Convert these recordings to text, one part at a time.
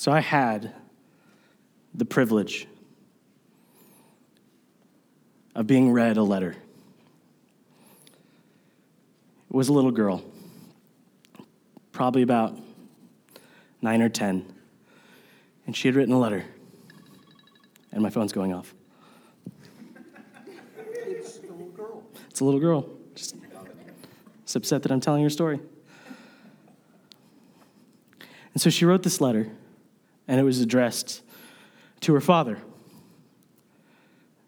So I had the privilege of being read a letter. It was a little girl, probably about nine or 10, and she had written a letter, and my phone's going off. It's a little girl. It's a little girl. Just, just upset that I'm telling her story. And so she wrote this letter, and it was addressed to her father.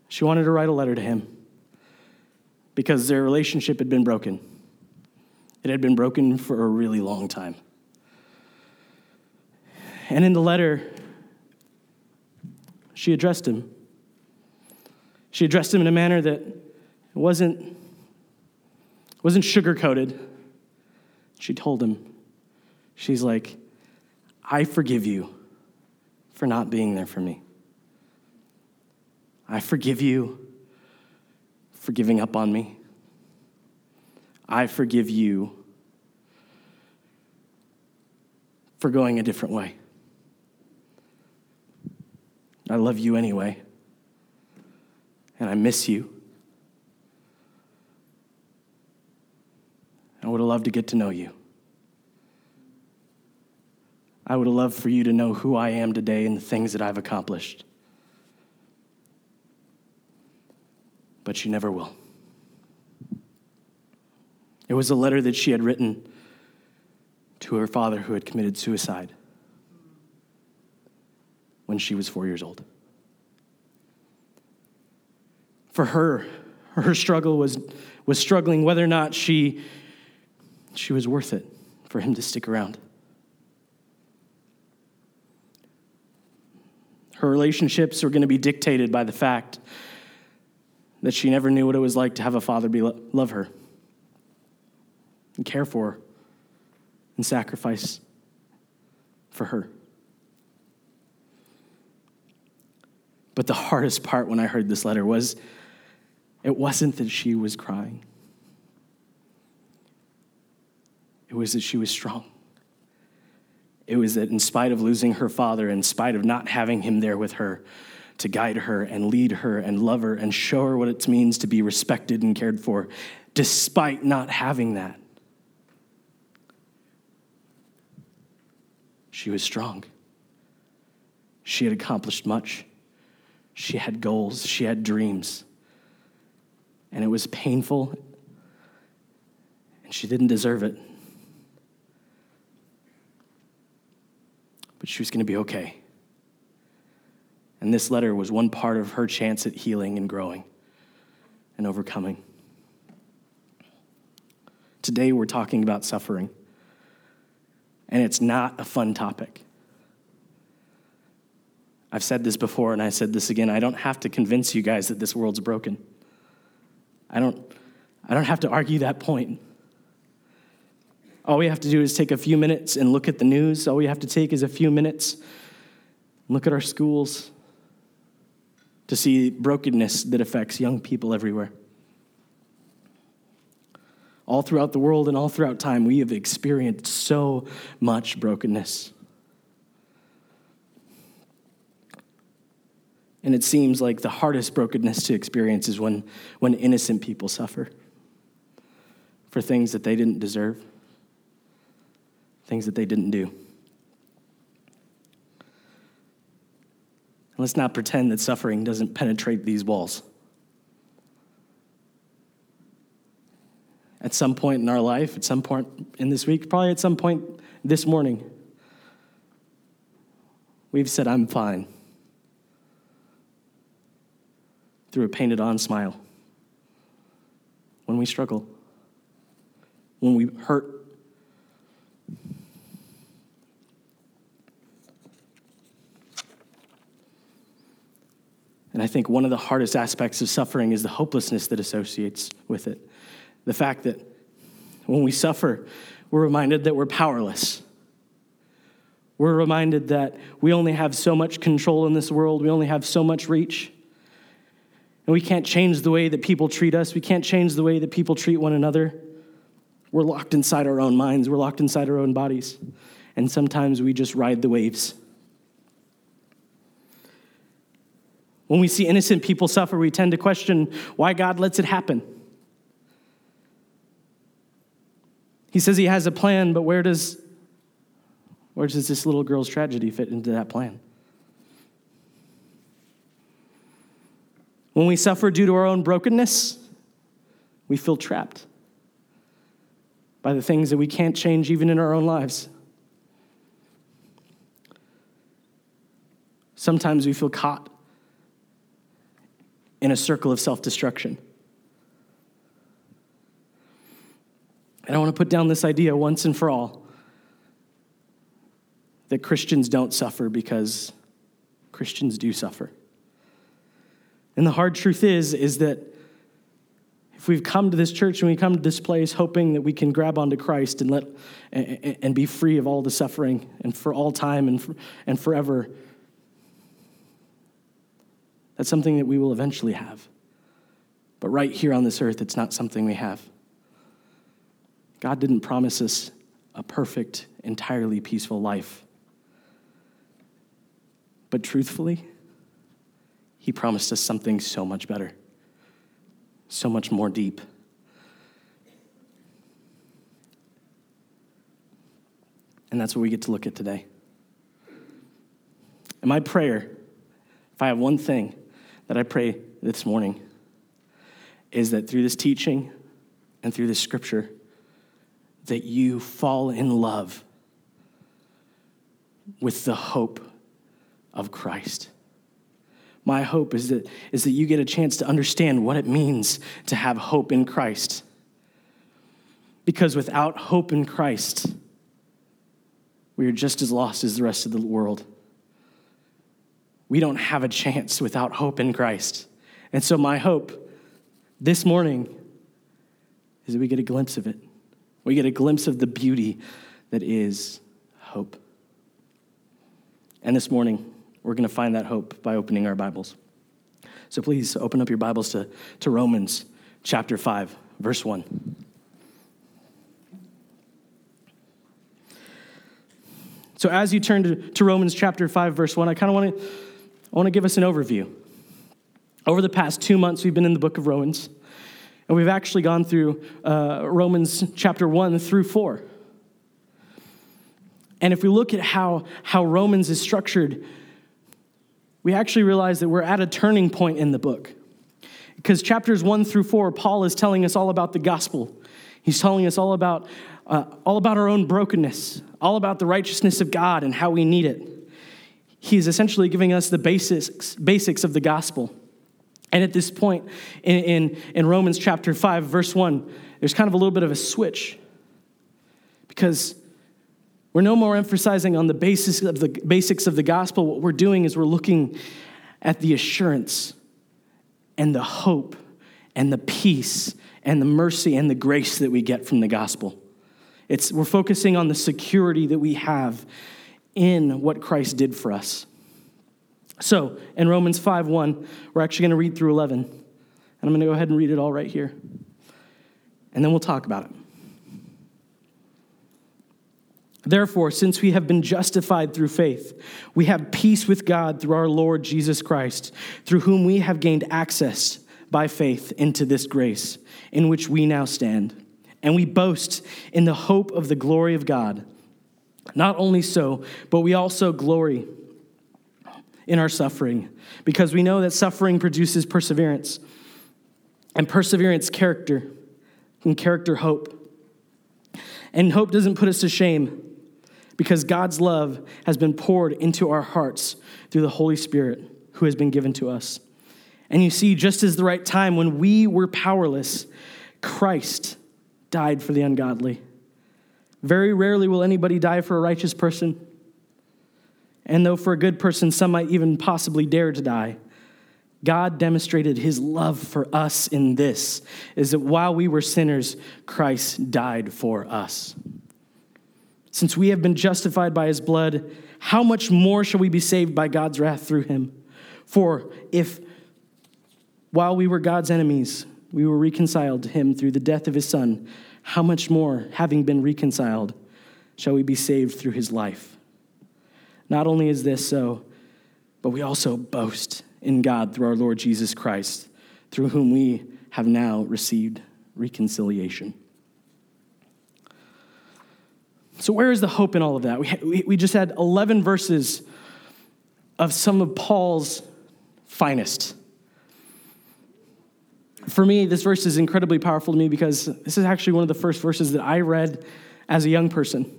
She wanted to write a letter to him because their relationship had been broken. It had been broken for a really long time. And in the letter, she addressed him. She addressed him in a manner that wasn't, wasn't sugar coated. She told him, She's like, I forgive you for not being there for me. I forgive you for giving up on me. I forgive you for going a different way. I love you anyway, and I miss you. I would have loved to get to know you. I would love for you to know who I am today and the things that I've accomplished. But you never will. It was a letter that she had written to her father who had committed suicide when she was four years old. For her, her struggle was, was struggling whether or not she, she was worth it for him to stick around. Her relationships were going to be dictated by the fact that she never knew what it was like to have a father be, love her and care for her and sacrifice for her. But the hardest part when I heard this letter was it wasn't that she was crying, it was that she was strong. It was that in spite of losing her father, in spite of not having him there with her to guide her and lead her and love her and show her what it means to be respected and cared for, despite not having that, she was strong. She had accomplished much. She had goals. She had dreams. And it was painful, and she didn't deserve it. But she was going to be okay. And this letter was one part of her chance at healing and growing and overcoming. Today, we're talking about suffering, and it's not a fun topic. I've said this before, and I said this again. I don't have to convince you guys that this world's broken. I don't, I don't have to argue that point. All we have to do is take a few minutes and look at the news. All we have to take is a few minutes, look at our schools to see brokenness that affects young people everywhere. All throughout the world and all throughout time, we have experienced so much brokenness. And it seems like the hardest brokenness to experience is when, when innocent people suffer for things that they didn't deserve things that they didn't do. Let's not pretend that suffering doesn't penetrate these walls. At some point in our life, at some point in this week, probably at some point this morning, we've said, I'm fine, through a painted on smile. When we struggle, when we hurt And I think one of the hardest aspects of suffering is the hopelessness that associates with it. The fact that when we suffer, we're reminded that we're powerless. We're reminded that we only have so much control in this world, we only have so much reach. And we can't change the way that people treat us, we can't change the way that people treat one another. We're locked inside our own minds, we're locked inside our own bodies. And sometimes we just ride the waves. When we see innocent people suffer, we tend to question why God lets it happen. He says he has a plan, but where does, where does this little girl's tragedy fit into that plan? When we suffer due to our own brokenness, we feel trapped by the things that we can't change even in our own lives. Sometimes we feel caught in a circle of self destruction. And I want to put down this idea once and for all that Christians don't suffer because Christians do suffer. And the hard truth is is that if we've come to this church and we come to this place hoping that we can grab onto Christ and let and, and be free of all the suffering and for all time and for, and forever, that's something that we will eventually have. But right here on this earth, it's not something we have. God didn't promise us a perfect, entirely peaceful life. But truthfully, He promised us something so much better so much more deep. And that's what we get to look at today. And my prayer, if I have one thing that I pray this morning, is that through this teaching and through this scripture, that you fall in love with the hope of Christ. My hope is that, is that you get a chance to understand what it means to have hope in Christ. Because without hope in Christ, we are just as lost as the rest of the world. We don't have a chance without hope in Christ. And so, my hope this morning is that we get a glimpse of it. We get a glimpse of the beauty that is hope. And this morning, we're going to find that hope by opening our Bibles. So please open up your Bibles to, to Romans chapter 5, verse 1. So as you turn to, to Romans chapter 5, verse 1, I kind of want to I want to give us an overview. Over the past two months, we've been in the book of Romans, and we've actually gone through uh, Romans chapter 1 through 4. And if we look at how, how Romans is structured, we actually realize that we're at a turning point in the book. Because chapters one through four, Paul is telling us all about the gospel. He's telling us all about, uh, all about our own brokenness, all about the righteousness of God and how we need it. He's essentially giving us the basics, basics of the gospel. And at this point in, in, in Romans chapter 5, verse 1, there's kind of a little bit of a switch. Because we're no more emphasizing on the basics of the basics of the gospel. What we're doing is we're looking at the assurance and the hope and the peace and the mercy and the grace that we get from the gospel. It's, we're focusing on the security that we have in what Christ did for us. So, in Romans 5 1, we're actually going to read through 11. And I'm going to go ahead and read it all right here. And then we'll talk about it. Therefore, since we have been justified through faith, we have peace with God through our Lord Jesus Christ, through whom we have gained access by faith into this grace in which we now stand. And we boast in the hope of the glory of God. Not only so, but we also glory in our suffering, because we know that suffering produces perseverance, and perseverance, character, and character, hope. And hope doesn't put us to shame because God's love has been poured into our hearts through the Holy Spirit who has been given to us. And you see, just as the right time when we were powerless, Christ died for the ungodly. Very rarely will anybody die for a righteous person. And though for a good person, some might even possibly dare to die, God demonstrated his love for us in this is that while we were sinners, Christ died for us. Since we have been justified by his blood, how much more shall we be saved by God's wrath through him? For if, while we were God's enemies, we were reconciled to him through the death of his son, how much more, having been reconciled, shall we be saved through his life? Not only is this so, but we also boast in God through our Lord Jesus Christ, through whom we have now received reconciliation. So, where is the hope in all of that? We, we just had 11 verses of some of Paul's finest. For me, this verse is incredibly powerful to me because this is actually one of the first verses that I read as a young person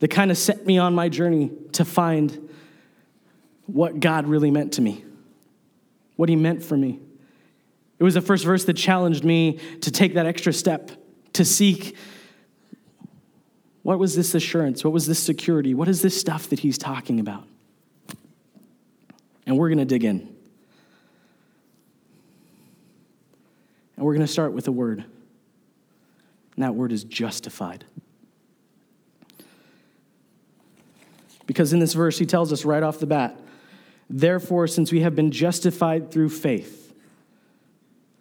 that kind of set me on my journey to find what God really meant to me, what He meant for me. It was the first verse that challenged me to take that extra step, to seek what was this assurance? What was this security? What is this stuff that He's talking about? And we're going to dig in. And we're going to start with a word. And that word is justified. Because in this verse, he tells us right off the bat, therefore, since we have been justified through faith,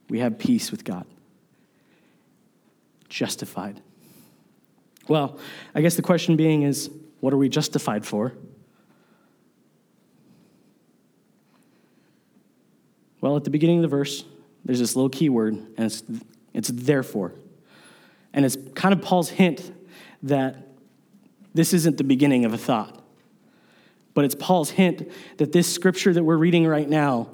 we have peace with God. Justified. Well, I guess the question being is what are we justified for? Well, at the beginning of the verse, there's this little key word, and it's, it's therefore. And it's kind of Paul's hint that this isn't the beginning of a thought, but it's Paul's hint that this scripture that we're reading right now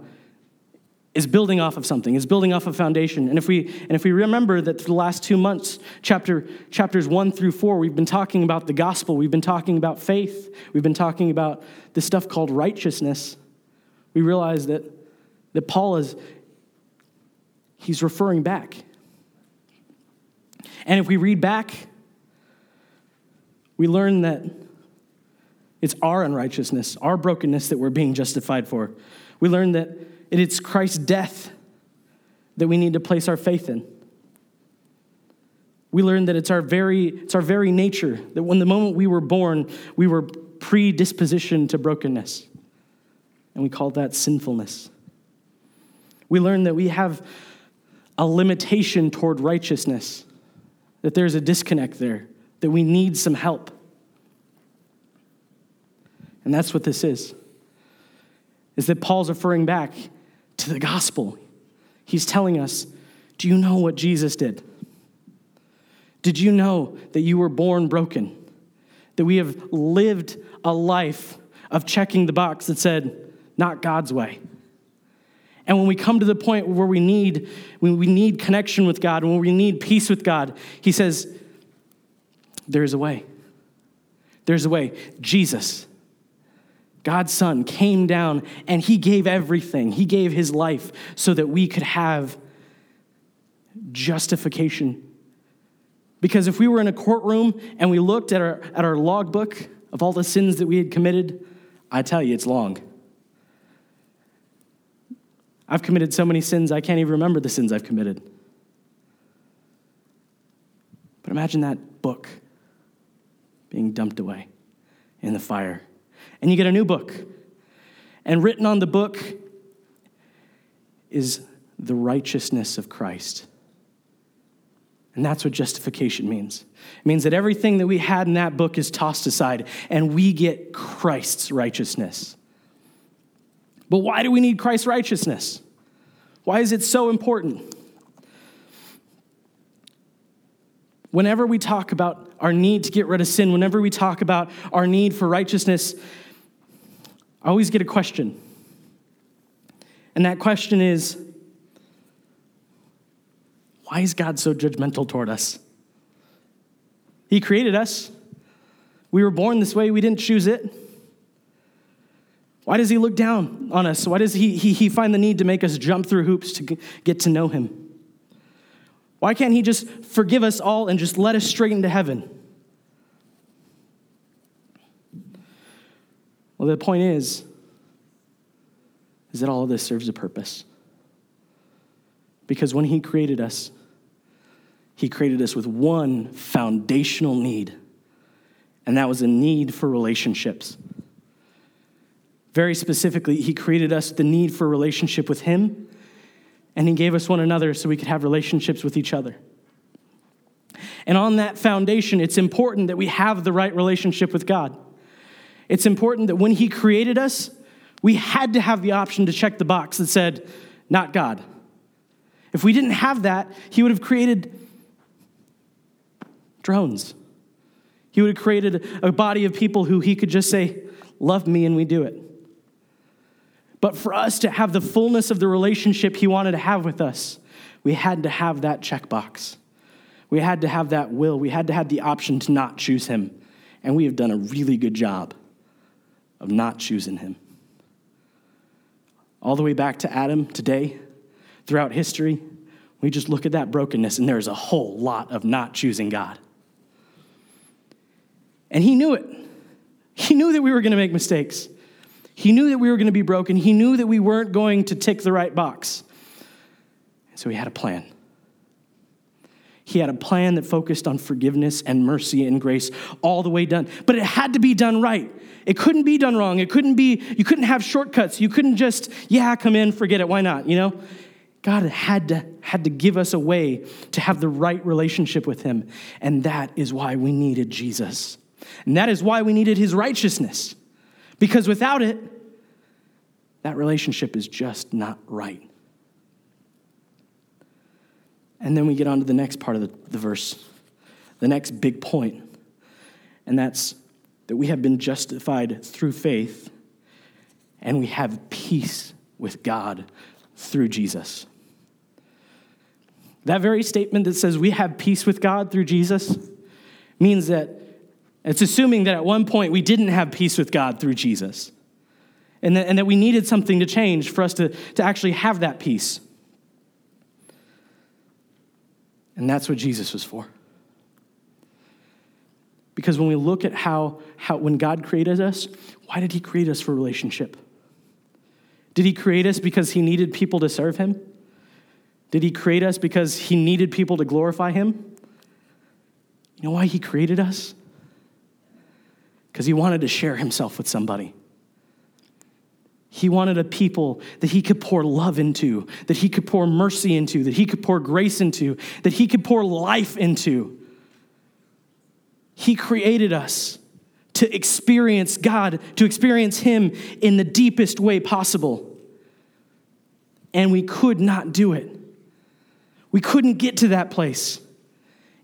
is building off of something, is building off a foundation. And if we and if we remember that for the last two months, chapter chapters one through four, we've been talking about the gospel, we've been talking about faith, we've been talking about this stuff called righteousness. We realize that that Paul is he's referring back. And if we read back, we learn that it's our unrighteousness, our brokenness that we're being justified for. We learn that it's Christ's death that we need to place our faith in. We learn that it's our very, it's our very nature, that when the moment we were born, we were predispositioned to brokenness. And we call that sinfulness. We learn that we have a limitation toward righteousness, that there's a disconnect there, that we need some help. And that's what this is. Is that Paul's referring back to the gospel. He's telling us, do you know what Jesus did? Did you know that you were born broken? That we have lived a life of checking the box that said, not God's way. And when we come to the point where we need, when we need connection with God, when we need peace with God, he says, there's a way. There's a way. Jesus, God's Son, came down and he gave everything. He gave his life so that we could have justification. Because if we were in a courtroom and we looked at our, at our logbook of all the sins that we had committed, I tell you, it's long. I've committed so many sins, I can't even remember the sins I've committed. But imagine that book being dumped away in the fire. And you get a new book. And written on the book is the righteousness of Christ. And that's what justification means. It means that everything that we had in that book is tossed aside, and we get Christ's righteousness. But why do we need Christ's righteousness? Why is it so important? Whenever we talk about our need to get rid of sin, whenever we talk about our need for righteousness, I always get a question. And that question is why is God so judgmental toward us? He created us. We were born this way, we didn't choose it. Why does he look down on us? Why does he, he, he find the need to make us jump through hoops to get to know him? Why can't he just forgive us all and just let us straight into heaven? Well, the point is, is that all of this serves a purpose. Because when he created us, he created us with one foundational need, and that was a need for relationships. Very specifically, He created us the need for relationship with Him, and He gave us one another so we could have relationships with each other. And on that foundation, it's important that we have the right relationship with God. It's important that when He created us, We had to have the option to check the box that said, not God. If we didn't have that, he would have created drones. He would have created a body of people who he could just say, Love me, and we do it. But for us to have the fullness of the relationship he wanted to have with us, we had to have that checkbox. We had to have that will. We had to have the option to not choose him. And we have done a really good job of not choosing him. All the way back to Adam today, throughout history, we just look at that brokenness, and there's a whole lot of not choosing God. And he knew it. He knew that we were going to make mistakes. He knew that we were going to be broken. He knew that we weren't going to tick the right box. So he had a plan. He had a plan that focused on forgiveness and mercy and grace all the way done. But it had to be done right. It couldn't be done wrong. It couldn't be, you couldn't have shortcuts. You couldn't just, yeah, come in, forget it. Why not? You know? God had to, had to give us a way to have the right relationship with Him. And that is why we needed Jesus. And that is why we needed His righteousness. Because without it, that relationship is just not right. And then we get on to the next part of the, the verse, the next big point, and that's that we have been justified through faith and we have peace with God through Jesus. That very statement that says we have peace with God through Jesus means that it's assuming that at one point we didn't have peace with God through Jesus and that, and that we needed something to change for us to, to actually have that peace. And that's what Jesus was for. Because when we look at how, how when God created us, why did He create us for relationship? Did He create us because He needed people to serve Him? Did He create us because He needed people to glorify Him? You know why He created us? Because He wanted to share Himself with somebody. He wanted a people that he could pour love into, that he could pour mercy into, that he could pour grace into, that he could pour life into. He created us to experience God, to experience Him in the deepest way possible. And we could not do it. We couldn't get to that place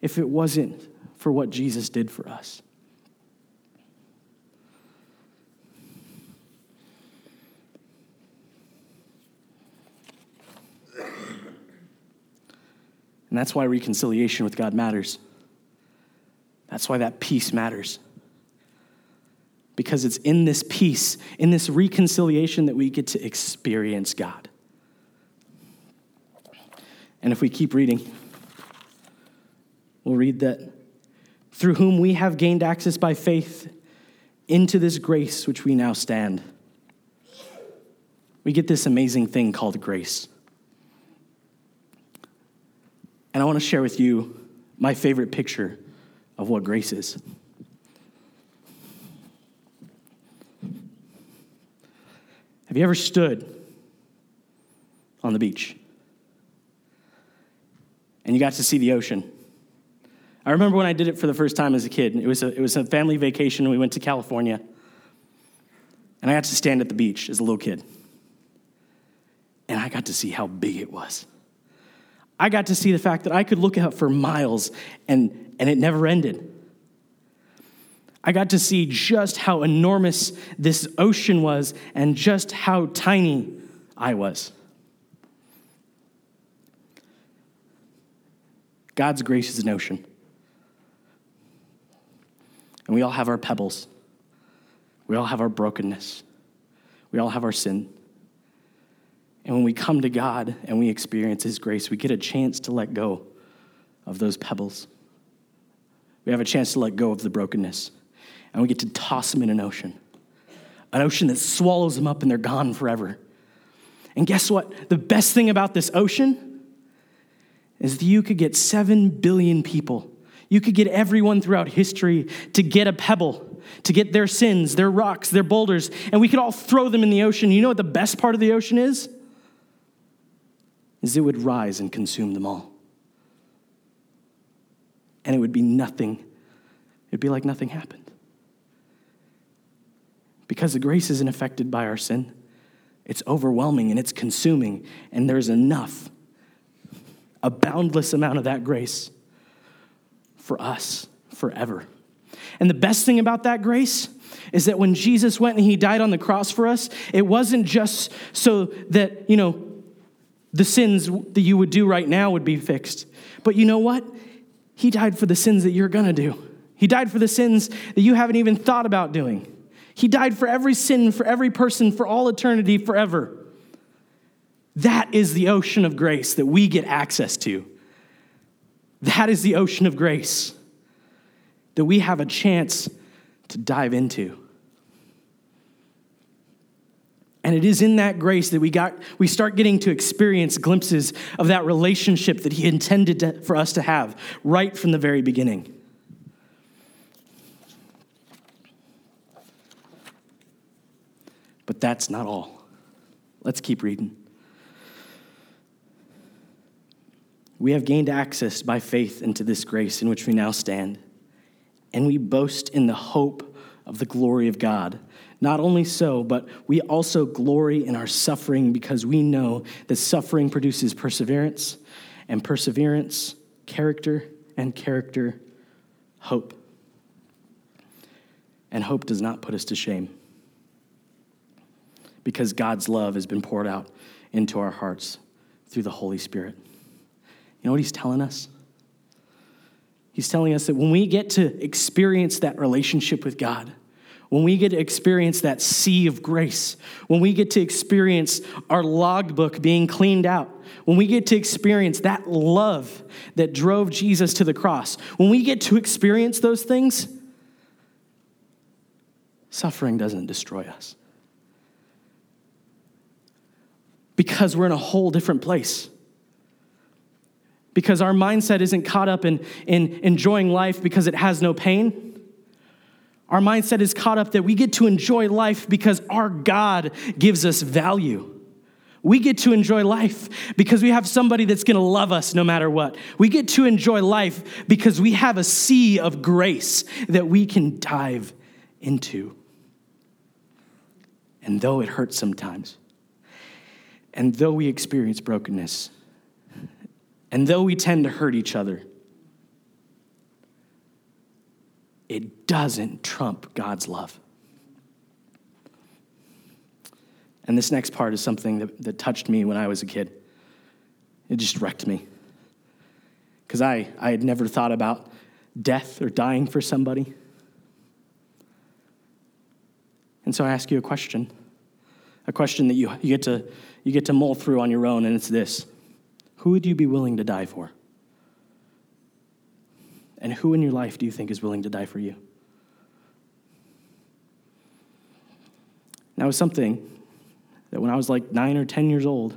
if it wasn't for what Jesus did for us. And that's why reconciliation with God matters. That's why that peace matters. Because it's in this peace, in this reconciliation, that we get to experience God. And if we keep reading, we'll read that through whom we have gained access by faith into this grace which we now stand. We get this amazing thing called grace. And I want to share with you my favorite picture of what grace is. Have you ever stood on the beach and you got to see the ocean? I remember when I did it for the first time as a kid. It was a, it was a family vacation, we went to California. And I got to stand at the beach as a little kid. And I got to see how big it was. I got to see the fact that I could look out for miles and, and it never ended. I got to see just how enormous this ocean was and just how tiny I was. God's grace is an ocean. And we all have our pebbles. We all have our brokenness. We all have our sin. And when we come to God and we experience His grace, we get a chance to let go of those pebbles. We have a chance to let go of the brokenness. And we get to toss them in an ocean, an ocean that swallows them up and they're gone forever. And guess what? The best thing about this ocean is that you could get 7 billion people. You could get everyone throughout history to get a pebble, to get their sins, their rocks, their boulders, and we could all throw them in the ocean. You know what the best part of the ocean is? Is it would rise and consume them all. And it would be nothing, it'd be like nothing happened. Because the grace isn't affected by our sin, It's overwhelming and it's consuming, and there's enough, a boundless amount of that grace for us forever. And the best thing about that grace is that when Jesus went and he died on the cross for us, it wasn't just so that, you know, the sins that you would do right now would be fixed. But you know what? He died for the sins that you're gonna do. He died for the sins that you haven't even thought about doing. He died for every sin, for every person, for all eternity, forever. That is the ocean of grace that we get access to. That is the ocean of grace that we have a chance to dive into. And it is in that grace that we, got, we start getting to experience glimpses of that relationship that He intended to, for us to have right from the very beginning. But that's not all. Let's keep reading. We have gained access by faith into this grace in which we now stand, and we boast in the hope of the glory of God. Not only so, but we also glory in our suffering because we know that suffering produces perseverance, and perseverance, character, and character, hope. And hope does not put us to shame because God's love has been poured out into our hearts through the Holy Spirit. You know what he's telling us? He's telling us that when we get to experience that relationship with God, when we get to experience that sea of grace, when we get to experience our logbook being cleaned out, when we get to experience that love that drove Jesus to the cross, when we get to experience those things, suffering doesn't destroy us because we're in a whole different place. Because our mindset isn't caught up in, in enjoying life because it has no pain. Our mindset is caught up that we get to enjoy life because our God gives us value. We get to enjoy life because we have somebody that's going to love us no matter what. We get to enjoy life because we have a sea of grace that we can dive into. And though it hurts sometimes, and though we experience brokenness, and though we tend to hurt each other, it doesn't trump God's love. And this next part is something that, that touched me when I was a kid. It just wrecked me. Because I, I had never thought about death or dying for somebody. And so I ask you a question a question that you, you get to you get to mull through on your own, and it's this Who would you be willing to die for? And who in your life do you think is willing to die for you? Now, it's something that when I was like nine or 10 years old,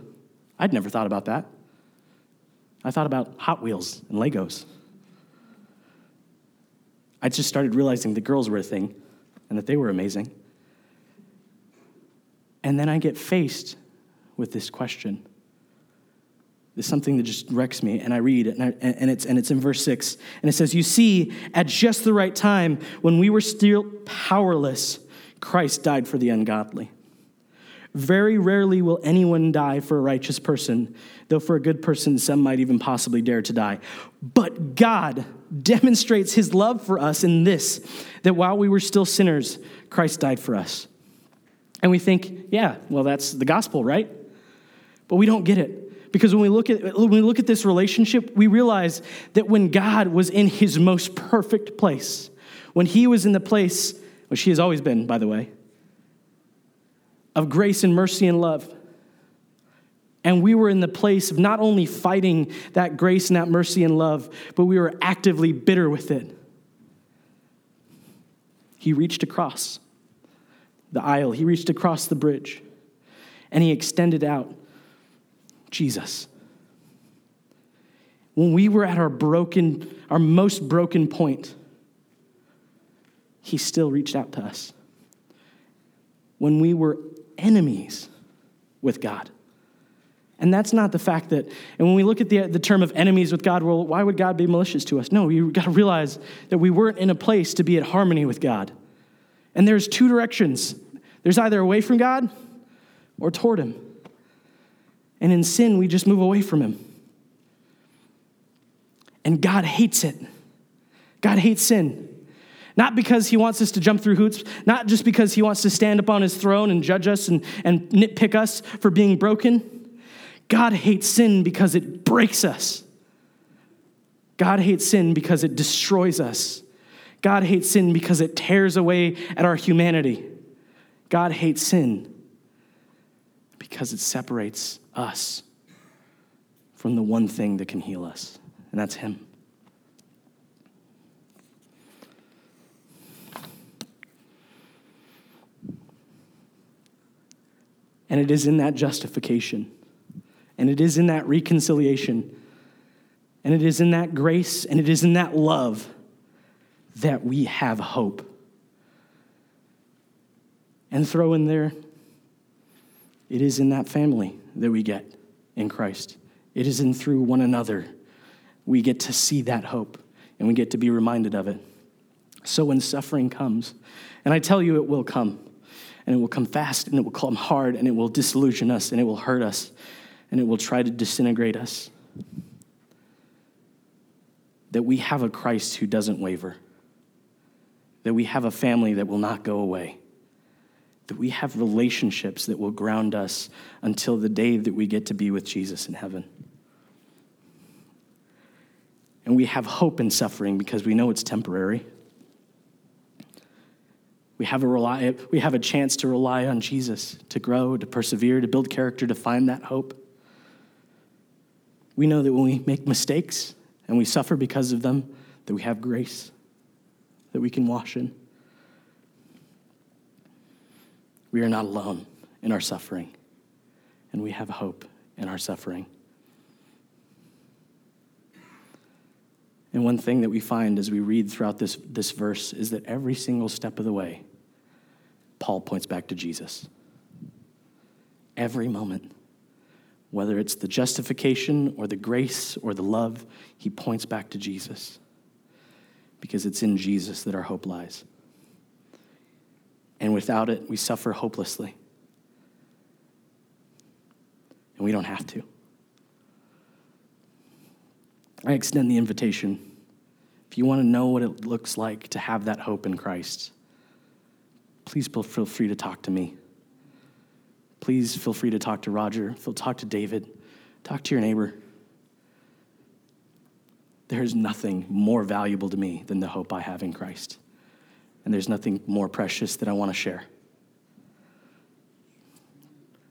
I'd never thought about that. I thought about Hot Wheels and Legos. I just started realizing the girls were a thing and that they were amazing. And then I get faced with this question. It's something that just wrecks me. And I read, and, I, and, it's, and it's in verse 6. And it says, You see, at just the right time, when we were still powerless, Christ died for the ungodly. Very rarely will anyone die for a righteous person, though for a good person, some might even possibly dare to die. But God demonstrates his love for us in this that while we were still sinners, Christ died for us. And we think, yeah, well, that's the gospel, right? But we don't get it. Because when we look at when we look at this relationship, we realize that when God was in his most perfect place, when he was in the place, which he has always been, by the way, of grace and mercy and love. And we were in the place of not only fighting that grace and that mercy and love, but we were actively bitter with it. He reached across the aisle, he reached across the bridge, and he extended out Jesus. When we were at our broken, our most broken point, he still reached out to us. When we were enemies with God. And that's not the fact that, and when we look at the, the term of enemies with God, well, why would God be malicious to us? No, you got to realize that we weren't in a place to be at harmony with God. And there's two directions there's either away from God or toward Him. And in sin, we just move away from Him. And God hates it. God hates sin. Not because he wants us to jump through hoops, not just because he wants to stand up on his throne and judge us and, and nitpick us for being broken. God hates sin because it breaks us. God hates sin because it destroys us. God hates sin because it tears away at our humanity. God hates sin because it separates us from the one thing that can heal us, and that's Him. And it is in that justification, and it is in that reconciliation, and it is in that grace, and it is in that love that we have hope. And throw in there, it is in that family that we get in Christ. It is in through one another we get to see that hope and we get to be reminded of it. So when suffering comes, and I tell you it will come, and it will come fast, and it will come hard, and it will disillusion us, and it will hurt us, and it will try to disintegrate us. That we have a Christ who doesn't waver, that we have a family that will not go away, that we have relationships that will ground us until the day that we get to be with Jesus in heaven. And we have hope in suffering because we know it's temporary. We have, a rely, we have a chance to rely on Jesus, to grow, to persevere, to build character, to find that hope. We know that when we make mistakes and we suffer because of them, that we have grace that we can wash in. We are not alone in our suffering, and we have hope in our suffering. And one thing that we find as we read throughout this, this verse is that every single step of the way, Paul points back to Jesus. Every moment, whether it's the justification or the grace or the love, he points back to Jesus because it's in Jesus that our hope lies. And without it, we suffer hopelessly. And we don't have to. I extend the invitation. If you want to know what it looks like to have that hope in Christ, please feel free to talk to me. Please feel free to talk to Roger, feel talk to David, talk to your neighbor. There's nothing more valuable to me than the hope I have in Christ. And there's nothing more precious that I want to share.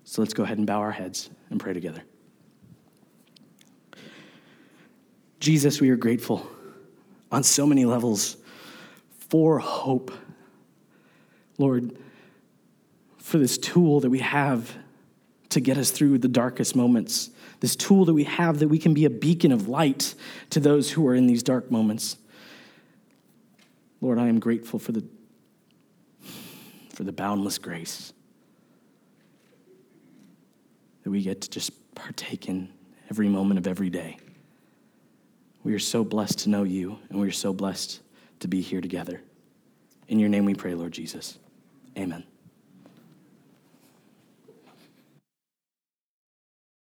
So let's go ahead and bow our heads and pray together. Jesus, we are grateful on so many levels for hope Lord, for this tool that we have to get us through the darkest moments, this tool that we have that we can be a beacon of light to those who are in these dark moments. Lord, I am grateful for the, for the boundless grace that we get to just partake in every moment of every day. We are so blessed to know you, and we are so blessed to be here together. In your name we pray, Lord Jesus. Amen.